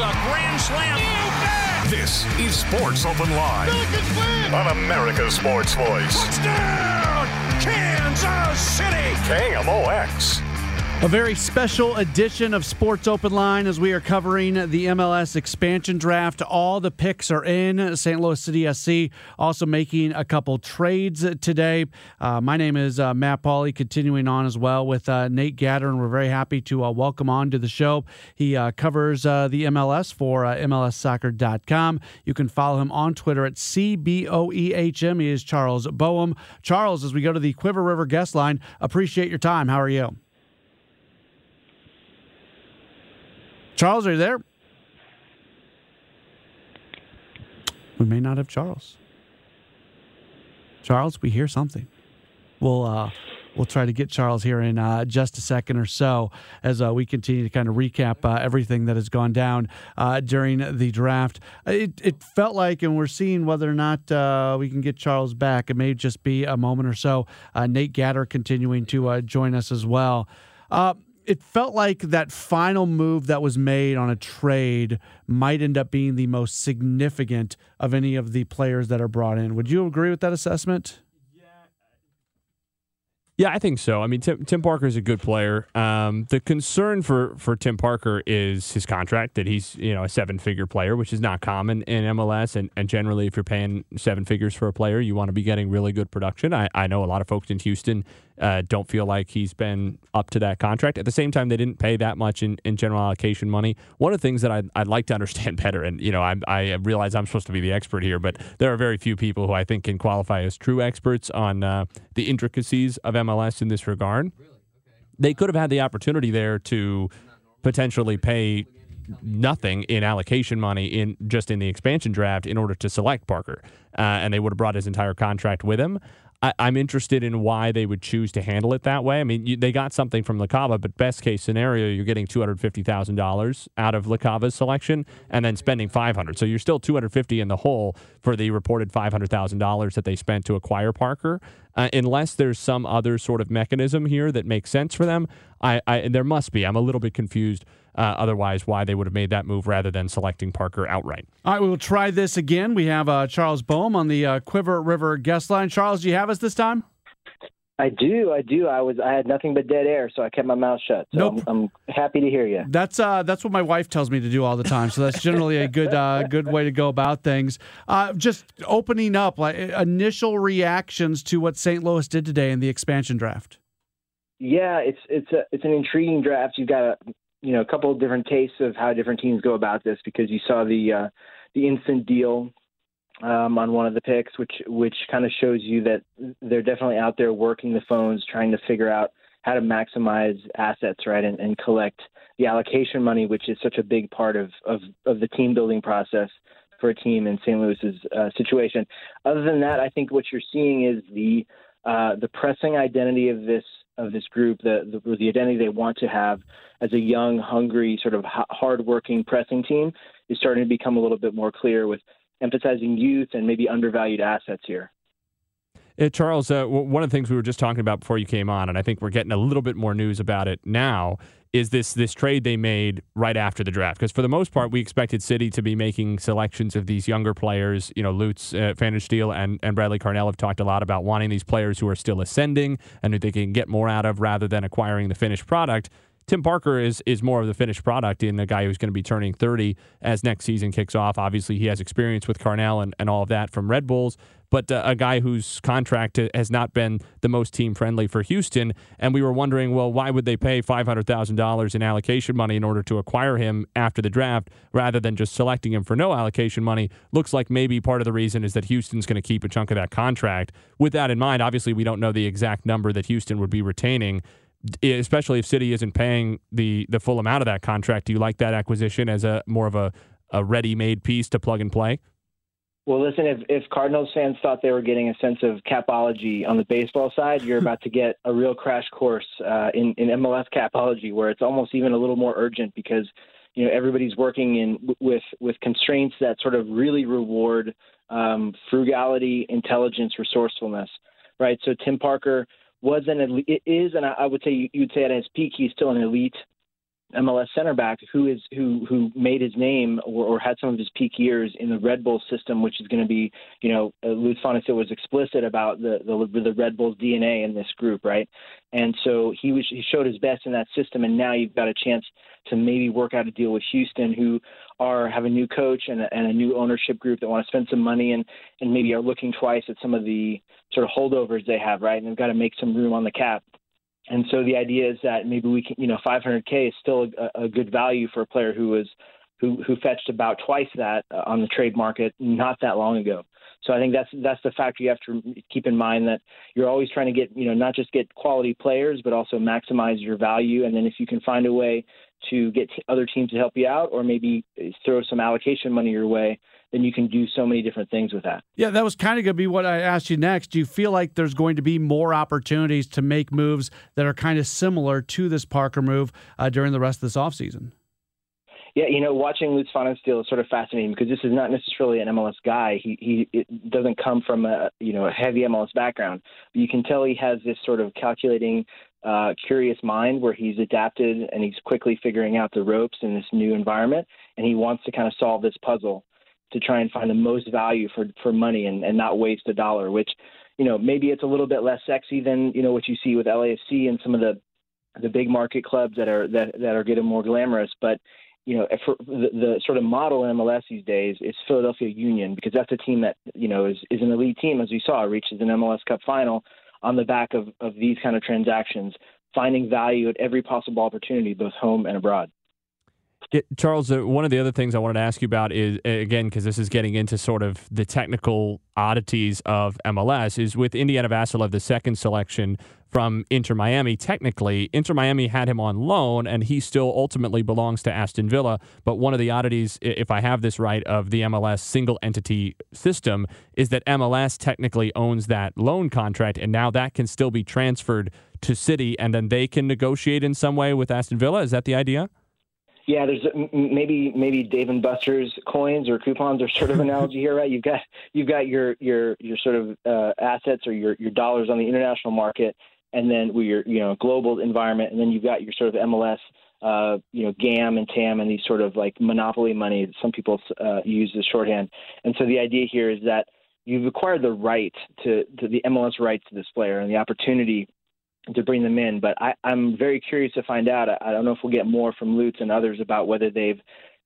A grand slam. This is Sports Open Line on America's Sports Voice. Touchdown, Kansas City. KMOX. A very special edition of Sports Open Line as we are covering the MLS expansion draft. All the picks are in. St. Louis City SC also making a couple trades today. Uh, my name is uh, Matt Pauley, continuing on as well with uh, Nate Gatter, and we're very happy to uh, welcome on to the show. He uh, covers uh, the MLS for MLSsoccer.com. You can follow him on Twitter at CBOEHM. He is Charles Boehm. Charles, as we go to the Cuivre River guest line, appreciate your time. How are you? Charles, are you there? We may not have Charles. Charles, we hear something. We'll uh, we'll try to get Charles here in uh, just a second or so as uh, we continue to kind of recap uh, everything that has gone down uh, during the draft. It, it felt like, and we're seeing whether or not uh, we can get Charles back. It may just be a moment or so. Uh, Nate Gatter continuing to join us as well it felt like that final move that was made on a trade might end up being the most significant of any of the players that are brought in. Would you agree with that assessment? Yeah, I think so. I mean, Tim, Tim Parker is a good player. Um, the concern for, for Tim Parker is his contract that he's you know a seven figure player, which is not common in MLS. And, and generally, if you're paying seven figures for a player, you want to be getting really good production. I, I know a lot of folks in Houston uh, don't feel like he's been up to that contract. At the same time, they didn't pay that much in, in general allocation money. One of the things that I'd, I'd like to understand better, and you know, I, I realize I'm supposed to be the expert here, but there are very few people who I think can qualify as true experts on uh, the intricacies of MLS in this regard. They could have had the opportunity there to potentially pay nothing in allocation money in just in the expansion draft in order to select Parker, uh, and they would have brought his entire contract with him. I, am interested in why they would choose to handle it that way. I mean, you, they got something from LaCava, but best case scenario, you're getting two hundred fifty thousand dollars out of LaCava's selection, and then spending five hundred. So you're still two hundred fifty in the hole for the reported five hundred thousand dollars that they spent to acquire Parker. Uh, unless there's some other sort of mechanism here that makes sense for them, I, I there must be. I'm a little bit confused uh, otherwise why they would have made that move rather than selecting Parker outright. All right, we will try this again. We have uh, Charles Boehm on the uh, Cuivre River guest line. Charles, do you have us this time? I do, I do. I was, I had nothing but dead air, so I kept my mouth shut. So nope. I'm, I'm, happy to hear you. That's uh, that's what my wife tells me to do all the time. So that's generally a good, uh, good way to go about things. Uh, just opening up, like initial reactions to what St. Louis did today in the expansion draft. Yeah, it's it's a it's an intriguing draft. You've got a you know a couple of different tastes of how different teams go about this because you saw the uh, the instant deal um, on one of the picks, which which kind of shows you that they're definitely out there working the phones, trying to figure out how to maximize assets, right, and, and collect the allocation money, which is such a big part of of, of the team building process for a team in St. Louis's uh, situation. Other than that, I think what you're seeing is the uh, the pressing identity of this of this group, the, the the identity they want to have as a young, hungry, sort of hardworking pressing team, is starting to become a little bit more clear with emphasizing youth and maybe undervalued assets here. Uh, Charles, uh, one of the things we were just talking about before you came on, and I think we're getting a little bit more news about it now, is this this trade they made right after the draft. Because for the most part, we expected City to be making selections of these younger players. You know, Lutz uh, Pfannenstiel and, and Bradley Carnell have talked a lot about wanting these players who are still ascending and who they can get more out of rather than acquiring the finished product. Tim Parker is is more of the finished product in a guy who's going to be turning 30 as next season kicks off. Obviously, he has experience with Carnell and, and all of that from Red Bulls, but uh, a guy whose contract has not been the most team friendly for Houston. And we were wondering, well, why would they pay $500,000 in allocation money in order to acquire him after the draft rather than just selecting him for no allocation money? Looks like maybe part of the reason is that Houston's going to keep a chunk of that contract. With that in mind, obviously, we don't know the exact number that Houston would be retaining especially if City isn't paying the the full amount of that contract. Do you like that acquisition as a more of a, a ready made piece to plug and play? Well, listen, if, if Cardinals fans thought they were getting a sense of capology on the baseball side, you're about to get a real crash course uh, in, in MLS capology, where it's almost even a little more urgent because you know everybody's working in with with constraints that sort of really reward um, frugality, intelligence, resourcefulness, right? So Tim Parker was an elite, it is, and I would say you'd say at his peak, he's still an elite MLS center back who is who who made his name or, or, had some of his peak years in the Red Bull system, which is going to be, you know, uh, Lutz Pfannenstiel was explicit about the, the the Red Bull's DNA in this group, right? And so he was he showed his best in that system, and now you've got a chance to maybe work out a deal with Houston, who are have a new coach and a, and a new ownership group that want to spend some money and and maybe are looking twice at some of the sort of holdovers they have, right? And they've got to make some room on the cap and so the idea is that maybe we can, you know, 500k is still a, a good value for a player who was who who fetched about twice that uh, on the trade market not that long ago. So I think that's that's the factor you have to keep in mind that you're always trying to get you know not just get quality players but also maximize your value. And then if you can find a way to get other teams to help you out, or maybe throw some allocation money your way, then you can do so many different things with that. Yeah, that was kind of going to be what I asked you next. Do you feel like there's going to be more opportunities to make moves that are kind of similar to this Parker move uh, during the rest of this offseason? Yeah, you know, watching Lutz Pfannenstiel is sort of fascinating because this is not necessarily an MLS guy. He he doesn't come from a you know a heavy MLS background, but you can tell he has this sort of calculating, uh, curious mind where he's adapted and he's quickly figuring out the ropes in this new environment, and he wants to kind of solve this puzzle to try and find the most value for for money and, and not waste a dollar. Which, you know, maybe it's a little bit less sexy than you know what you see with LAFC and some of the the big market clubs that are that that are getting more glamorous, but you know, for the, the sort of model in MLS these days is Philadelphia Union because that's a team that you know is is an elite team as we saw reaches an MLS Cup final on the back of of these kind of transactions, finding value at every possible opportunity, both home and abroad. Charles, uh, one of the other things I wanted to ask you about is again because this is getting into sort of the technical oddities of MLS is with Indiana Vassilev, the second selection from Inter Miami. Technically, Inter Miami had him on loan, and he still ultimately belongs to Aston Villa. But one of the oddities, if I have this right, of the MLS single entity system is that MLS technically owns that loan contract, and now that can still be transferred to City, and then they can negotiate in some way with Aston Villa. Is that the idea? Yeah, there's maybe maybe Dave and Buster's coins or coupons are sort of analogy here, right? You've got you've got your your your sort of uh, assets or your your dollars on the international market, and then with your you know global environment, and then you've got your sort of MLS, uh, you know GAM and TAM and these sort of like monopoly money. Some people uh, use as shorthand, and so the idea here is that you've acquired the right to, to the MLS rights to this player and the opportunity to bring them in. But I, am very curious to find out. I, I, don't know if we'll get more from Lutz and others about whether they've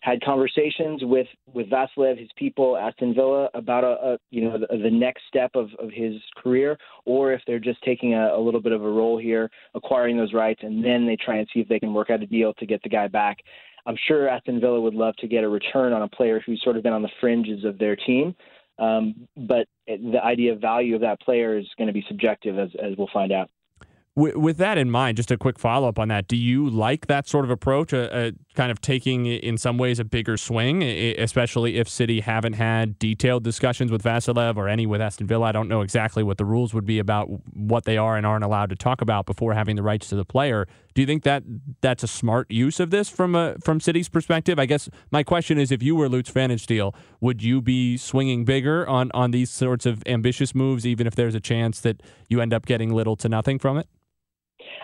had conversations with with Vassilev, his people, Aston Villa about a, a you know the, the, next step of, of his career, or if they're just taking a, a, little bit of a role here, acquiring those rights, and then they try and see if they can work out a deal to get the guy back. I'm sure Aston Villa would love to get a return on a player who's sort of been on the fringes of their team. Um, but the idea of value of that player is going to be subjective, as, as we'll find out. With that in mind, just a quick follow up on that. Do you like that sort of approach, uh, uh, kind of taking in some ways a bigger swing, especially if City haven't had detailed discussions with Vassilev or any with Aston Villa? I don't know exactly what the rules would be about what they are and aren't allowed to talk about before having the rights to the player. Do you think that that's a smart use of this from a, from City's perspective? I guess my question is, if you were Lutz Pfannenstiel, would you be swinging bigger on on these sorts of ambitious moves, even if there's a chance that you end up getting little to nothing from it?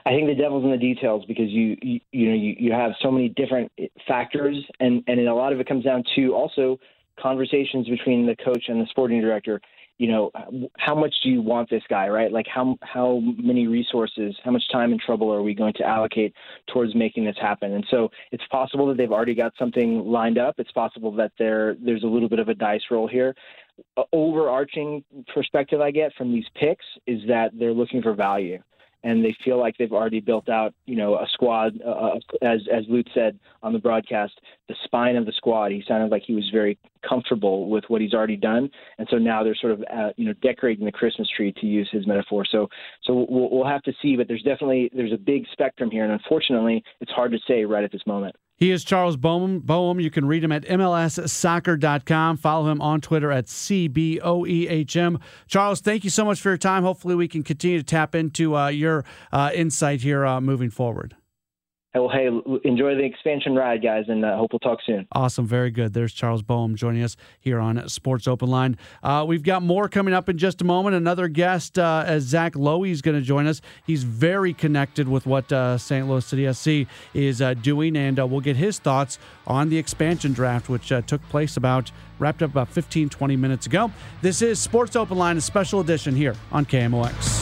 I think the devil's in the details because you you, you know you, you have so many different factors, and and a lot of it comes down to also conversations between the coach and the sporting director you know, how much do you want this guy, right? Like how how many resources, how much time and trouble are we going to allocate towards making this happen? And so it's possible that they've already got something lined up. It's possible that there there's a little bit of a dice roll here. overarching perspective I get from these picks is that they're looking for value and they feel like they've already built out, you know, a squad. Uh, uh, as as Lutz said on the broadcast, the spine of the squad. He sounded like he was very comfortable with what he's already done, and so now they're sort of, uh, you know, decorating the Christmas tree to use his metaphor. So so we'll, we'll have to see, but there's definitely there's a big spectrum here, and unfortunately, it's hard to say right at this moment. He is Charles Boehm. Boehm. You can read him at MLSsoccer.com. Follow him on Twitter at CBOEHM. Charles, thank you so much for your time. Hopefully, we can continue to tap into uh, your uh, insight here uh, moving forward. Well, hey, enjoy the expansion ride, guys, and uh, hope we'll talk soon. Awesome. Very good. There's Charles Boehm joining us here on Sports Open Line. Uh, we've got more coming up in just a moment. Another guest, uh, as Zach Lowy is going to join us. He's very connected with what uh, St. Louis City SC is uh, doing, and uh, we'll get his thoughts on the expansion draft, which took place about, wrapped up about 15, 20 minutes ago. This is Sports Open Line, a special edition here on KMOX.